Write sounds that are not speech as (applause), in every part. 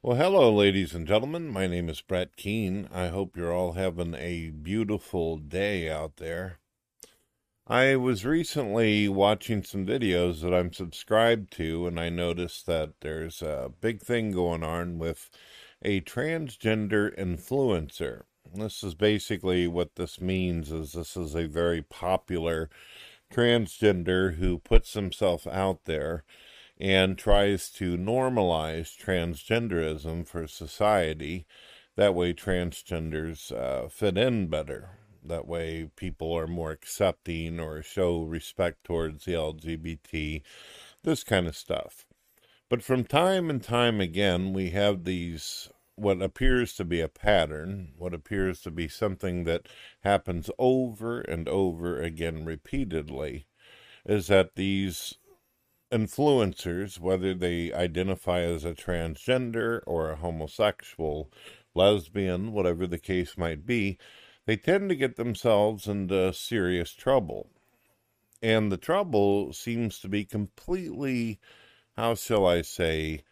Well, hello, ladies and gentlemen. My name is Brett Keane. I hope you're all having a beautiful day out there. I was recently watching some videos that I'm subscribed to, and I noticed that there's a big thing going on with a transgender influencer. This is basically what this means is this is a very popular transgender who puts himself out there and tries to normalize transgenderism for society. That way, transgenders uh, fit in better. That way, people are more accepting or show respect towards the LGBT, this kind of stuff. But from time and time again, we have these what appears to be a pattern, what appears to be something that happens over and over again repeatedly, is that these influencers, whether they identify as a transgender or a homosexual, lesbian, whatever the case might be, they tend to get themselves into serious trouble. And the trouble seems to be completely, how shall I say,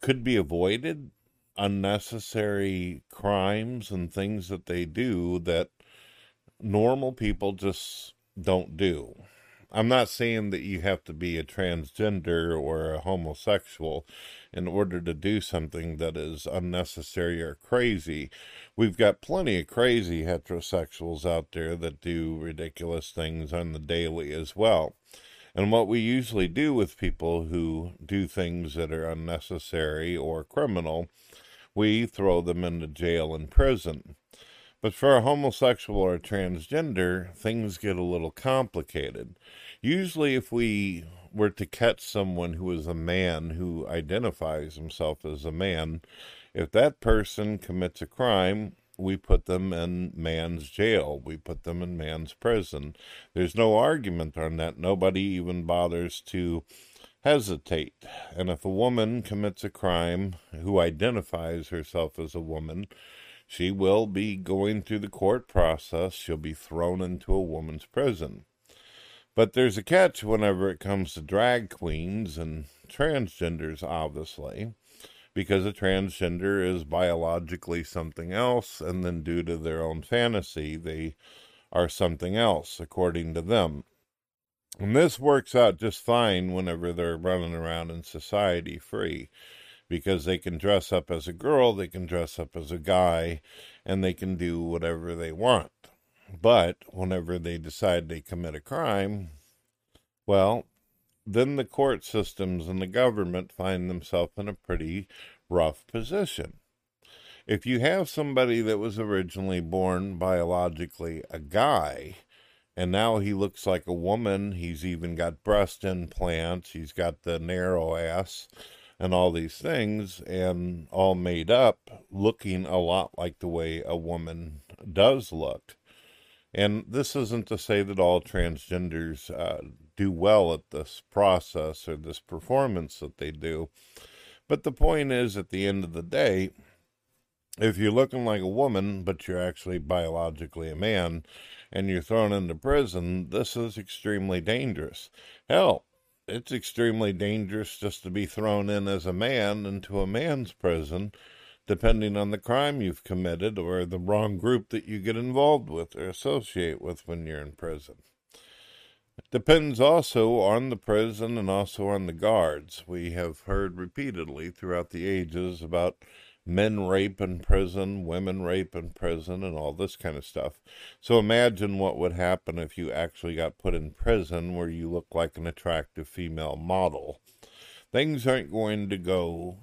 could be avoided. Unnecessary crimes and things that they do that normal people just don't do. I'm not saying that you have to be a transgender or a homosexual in order to do something that is unnecessary or crazy. We've got plenty of crazy heterosexuals out there that do ridiculous things on the daily as well. And what we usually do with people who do things that are unnecessary or criminal, we throw them into jail and prison. But for a homosexual or a transgender, things get a little complicated. Usually, if we were to catch someone who is a man who identifies himself as a man, if that person commits a crime, we put them in man's jail. We put them in man's prison. There's no argument on that. Nobody even bothers to hesitate. And if a woman commits a crime who identifies herself as a woman, she will be going through the court process. She'll be thrown into a woman's prison. But there's a catch whenever it comes to drag queens and transgenders, obviously, because a transgender is biologically something else, and then due to their own fantasy, they are something else, according to them. And this works out just fine whenever they're running around in society free because they can dress up as a girl, they can dress up as a guy, and they can do whatever they want. But whenever they decide they commit a crime, well, then the court systems and the government find themselves in a pretty rough position. If you have somebody that was originally born biologically a guy, and now he looks like a woman, he's even got breast implants, he's got the narrow ass, and all these things, and all made up, looking a lot like the way a woman does look. And this isn't to say that all transgenders uh, do well at this process or this performance that they do. But the point is, at the end of the day, if you're looking like a woman, but you're actually biologically a man, and you're thrown into prison, this is extremely dangerous. Hell, it's extremely dangerous just to be thrown in as a man into a man's prison, depending on the crime you've committed or the wrong group that you get involved with or associate with when you're in prison. It depends also on the prison and also on the guards. We have heard repeatedly throughout the ages about men rape in prison, women rape in prison, and all this kind of stuff. So imagine what would happen if you actually got put in prison where you look like an attractive female model. Things aren't going to go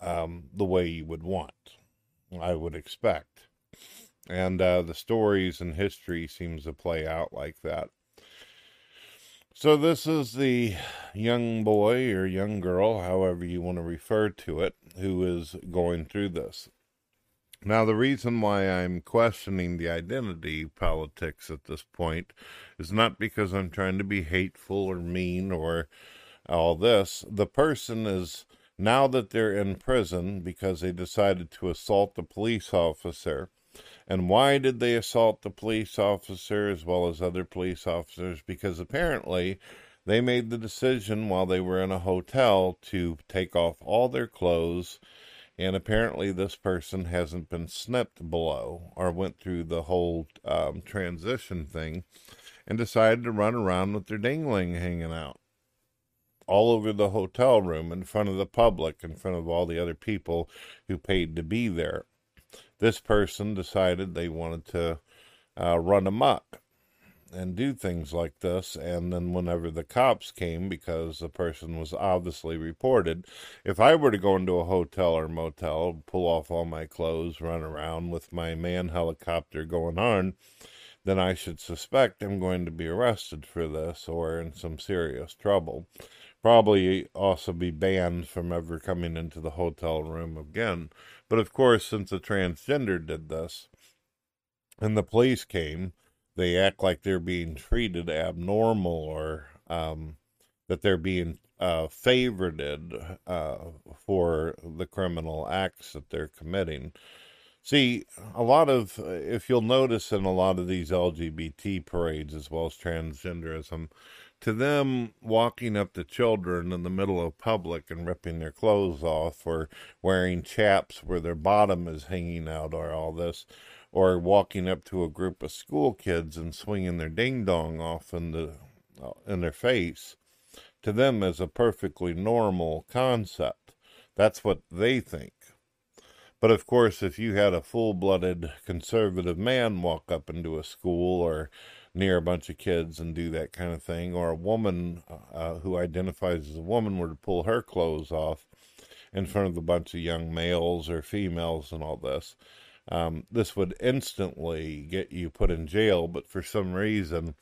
um, the way you would want, I would expect. And uh, the stories and history seems to play out like that. So this is the young boy or young girl, however you want to refer to it, who is going through this. Now, the reason why I'm questioning the identity politics at this point is not because I'm trying to be hateful or mean or all this. The person is, now that they're in prison because they decided to assault the police officer, and why did they assault the police officer as well as other police officers? Because apparently They made the decision while they were in a hotel to take off all their clothes, and apparently this person hasn't been snipped below or went through the whole um, transition thing and decided to run around with their dingling hanging out all over the hotel room in front of the public, in front of all the other people who paid to be there. This person decided they wanted to uh, run amok and do things like this. And then, whenever the cops came, because the person was obviously reported, if I were to go into a hotel or motel, pull off all my clothes, run around with my man helicopter going on, then I should suspect I'm going to be arrested for this or in some serious trouble probably also be banned from ever coming into the hotel room again. But of course, since a transgender did this and the police came, they act like they're being treated abnormal or um, that they're being uh, favored uh, for the criminal acts that they're committing. See, a lot of, if you'll notice in a lot of these LGBT parades as well as transgenderism, to them walking up to children in the middle of public and ripping their clothes off or wearing chaps where their bottom is hanging out or all this or walking up to a group of school kids and swinging their ding dong off in the uh, in their face to them is a perfectly normal concept. That's what they think. But of course if you had a full-blooded conservative man walk up into a school or near a bunch of kids and do that kind of thing, or a woman uh, who identifies as a woman were to pull her clothes off in front of a bunch of young males or females and all this, um, this would instantly get you put in jail. But for some reason,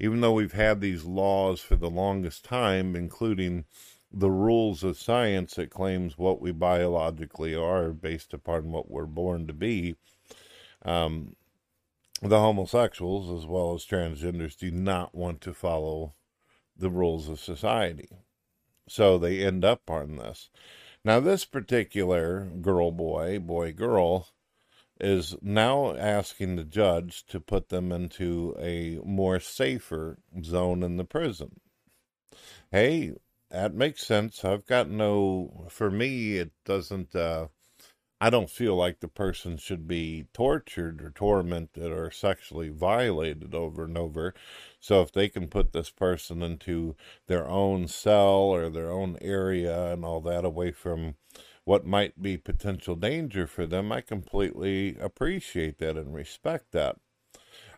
even though we've had these laws for the longest time, including the rules of science that claims what we biologically are based upon what we're born to be, um, the homosexuals as well as transgenders do not want to follow the rules of society. So they end up on this. Now, this particular girl boy, boy girl, is now asking the judge to put them into a more safer zone in the prison. Hey, that makes sense. I've got no, for me, it doesn't, uh, I don't feel like the person should be tortured or tormented or sexually violated over and over. So if they can put this person into their own cell or their own area and all that away from what might be potential danger for them, I completely appreciate that and respect that.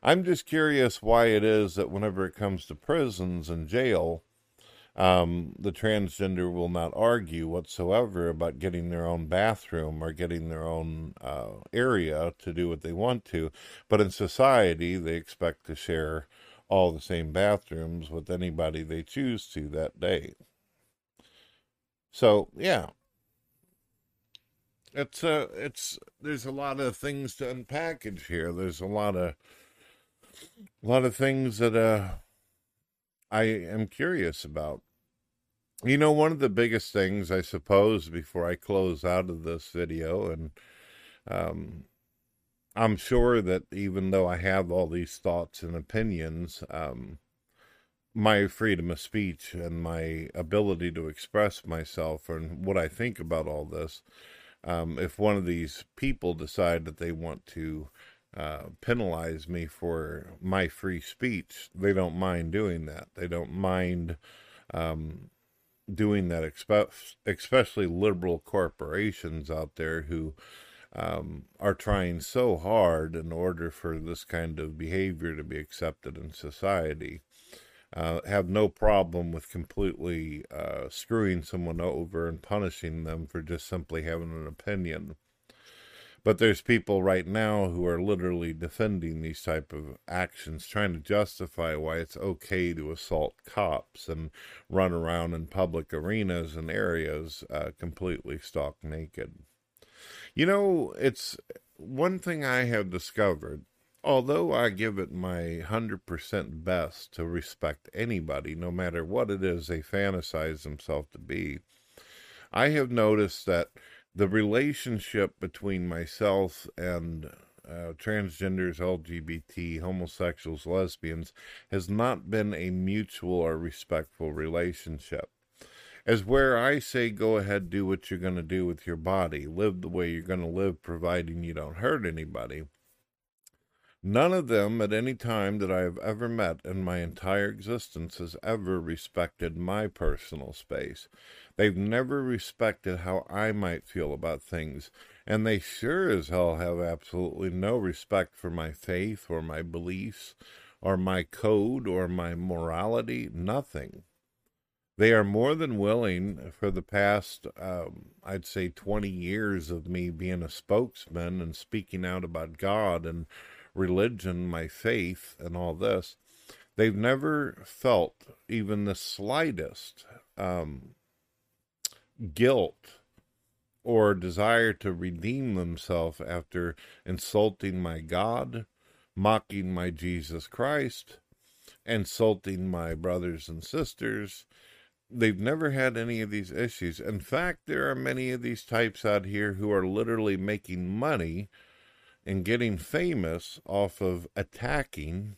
I'm just curious why it is that whenever it comes to prisons and jail, um, the transgender will not argue whatsoever about getting their own bathroom or getting their own uh, area to do what they want to. But in society, they expect to share all the same bathrooms with anybody they choose to that day. So, yeah. It's uh it's there's a lot of things to unpackage here. There's a lot of a lot of things that uh I am curious about. You know, one of the biggest things, I suppose, before I close out of this video, and um, I'm sure that even though I have all these thoughts and opinions, um, my freedom of speech and my ability to express myself and what I think about all this, um, if one of these people decide that they want to uh, penalize me for my free speech, they don't mind doing that. They don't mind um, doing that, especially liberal corporations out there who um, are trying so hard in order for this kind of behavior to be accepted in society. Uh, have no problem with completely uh, screwing someone over and punishing them for just simply having an opinion. But there's people right now who are literally defending these type of actions, trying to justify why it's okay to assault cops and run around in public arenas and areas uh, completely stark naked. You know, it's one thing I have discovered. Although I give it my 100% best to respect anybody, no matter what it is they fantasize themselves to be, I have noticed that the relationship between myself and uh, transgenders, LGBT, homosexuals, lesbians, has not been a mutual or respectful relationship. As where I say, go ahead, do what you're going to do with your body, live the way you're going to live, providing you don't hurt anybody. None of them at any time that I have ever met in my entire existence has ever respected my personal space. They've never respected how I might feel about things, and they sure as hell have absolutely no respect for my faith or my beliefs or my code or my morality, nothing. They are more than willing for the past, um, I'd say, 20 years of me being a spokesman and speaking out about God and religion, my faith, and all this, they've never felt even the slightest um, guilt or desire to redeem themselves after insulting my God, mocking my Jesus Christ, insulting my brothers and sisters. They've never had any of these issues. In fact, there are many of these types out here who are literally making money and getting famous off of attacking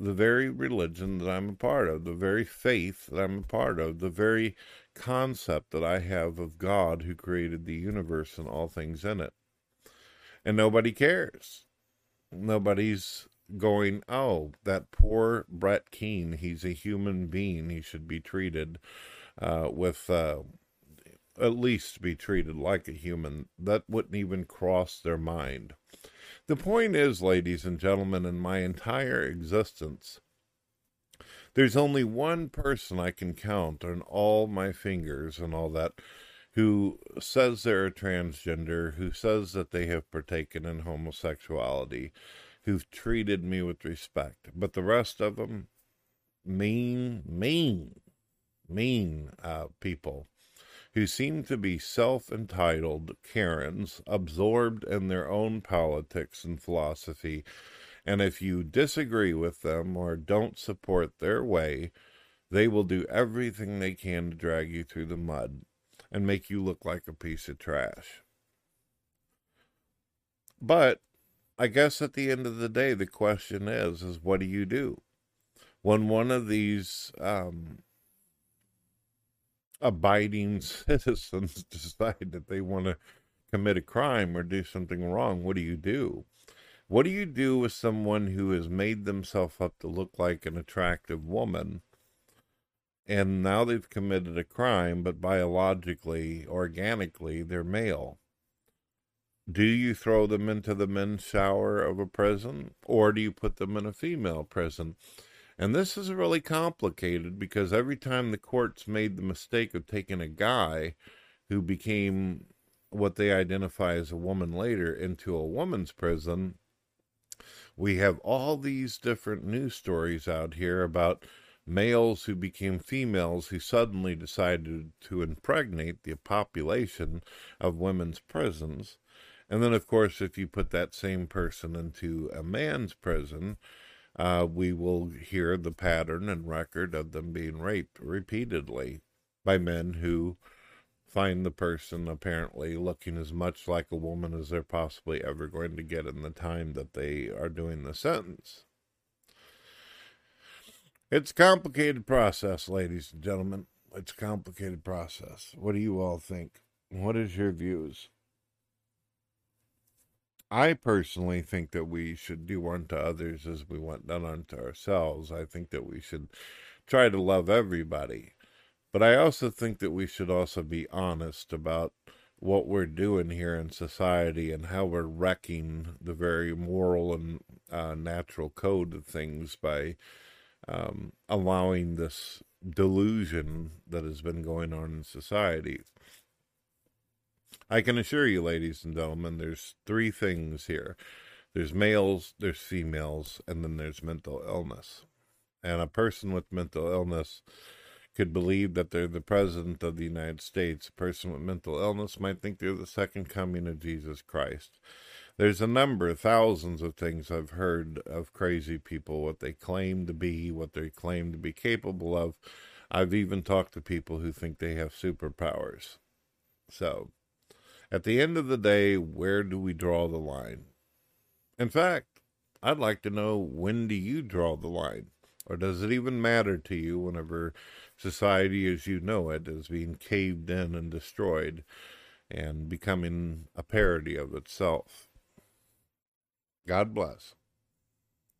the very religion that I'm a part of, the very faith that I'm a part of, the very concept that I have of God who created the universe and all things in it. And nobody cares. Nobody's going, oh, that poor Brett Keane, he's a human being. He should be treated uh, with uh, at least be treated like a human. That wouldn't even cross their mind. The point is, ladies and gentlemen, in my entire existence, there's only one person I can count on all my fingers and all that who says they're a transgender, who says that they have partaken in homosexuality, who've treated me with respect. But the rest of them, mean, mean, mean uh, people who seem to be self entitled Karens, absorbed in their own politics and philosophy. And if you disagree with them or don't support their way, they will do everything they can to drag you through the mud and make you look like a piece of trash. But I guess at the end of the day, the question is, is what do you do? When one of these um, abiding (laughs) citizens (laughs) decide that they want to commit a crime or do something wrong, what do you do? What do you do with someone who has made themselves up to look like an attractive woman and now they've committed a crime, but biologically, organically, they're male? Do you throw them into the men's shower of a prison or do you put them in a female prison? And this is really complicated because every time the courts made the mistake of taking a guy who became what they identify as a woman later into a woman's prison, we have all these different news stories out here about males who became females who suddenly decided to impregnate the population of women's prisons. And then, of course, if you put that same person into a man's prison, uh, we will hear the pattern and record of them being raped repeatedly by men who find the person apparently looking as much like a woman as they're possibly ever going to get in the time that they are doing the sentence. It's a complicated process, ladies and gentlemen. It's a complicated process. What do you all think? What is your views? I personally think that we should do unto others as we want done unto ourselves. I think that we should try to love everybody. But I also think that we should also be honest about what we're doing here in society and how we're wrecking the very moral and uh, natural code of things by um, allowing this delusion that has been going on in society. I can assure you, ladies and gentlemen, there's three things here there's males, there's females, and then there's mental illness. And a person with mental illness could believe that they're the president of the United States. A person with mental illness might think they're the second coming of Jesus Christ. There's a number, thousands of things I've heard of crazy people, what they claim to be, what they claim to be capable of. I've even talked to people who think they have superpowers. So, at the end of the day, where do we draw the line? In fact, I'd like to know when do you draw the line? Or does it even matter to you whenever society as you know it is being caved in and destroyed and becoming a parody of itself? God bless.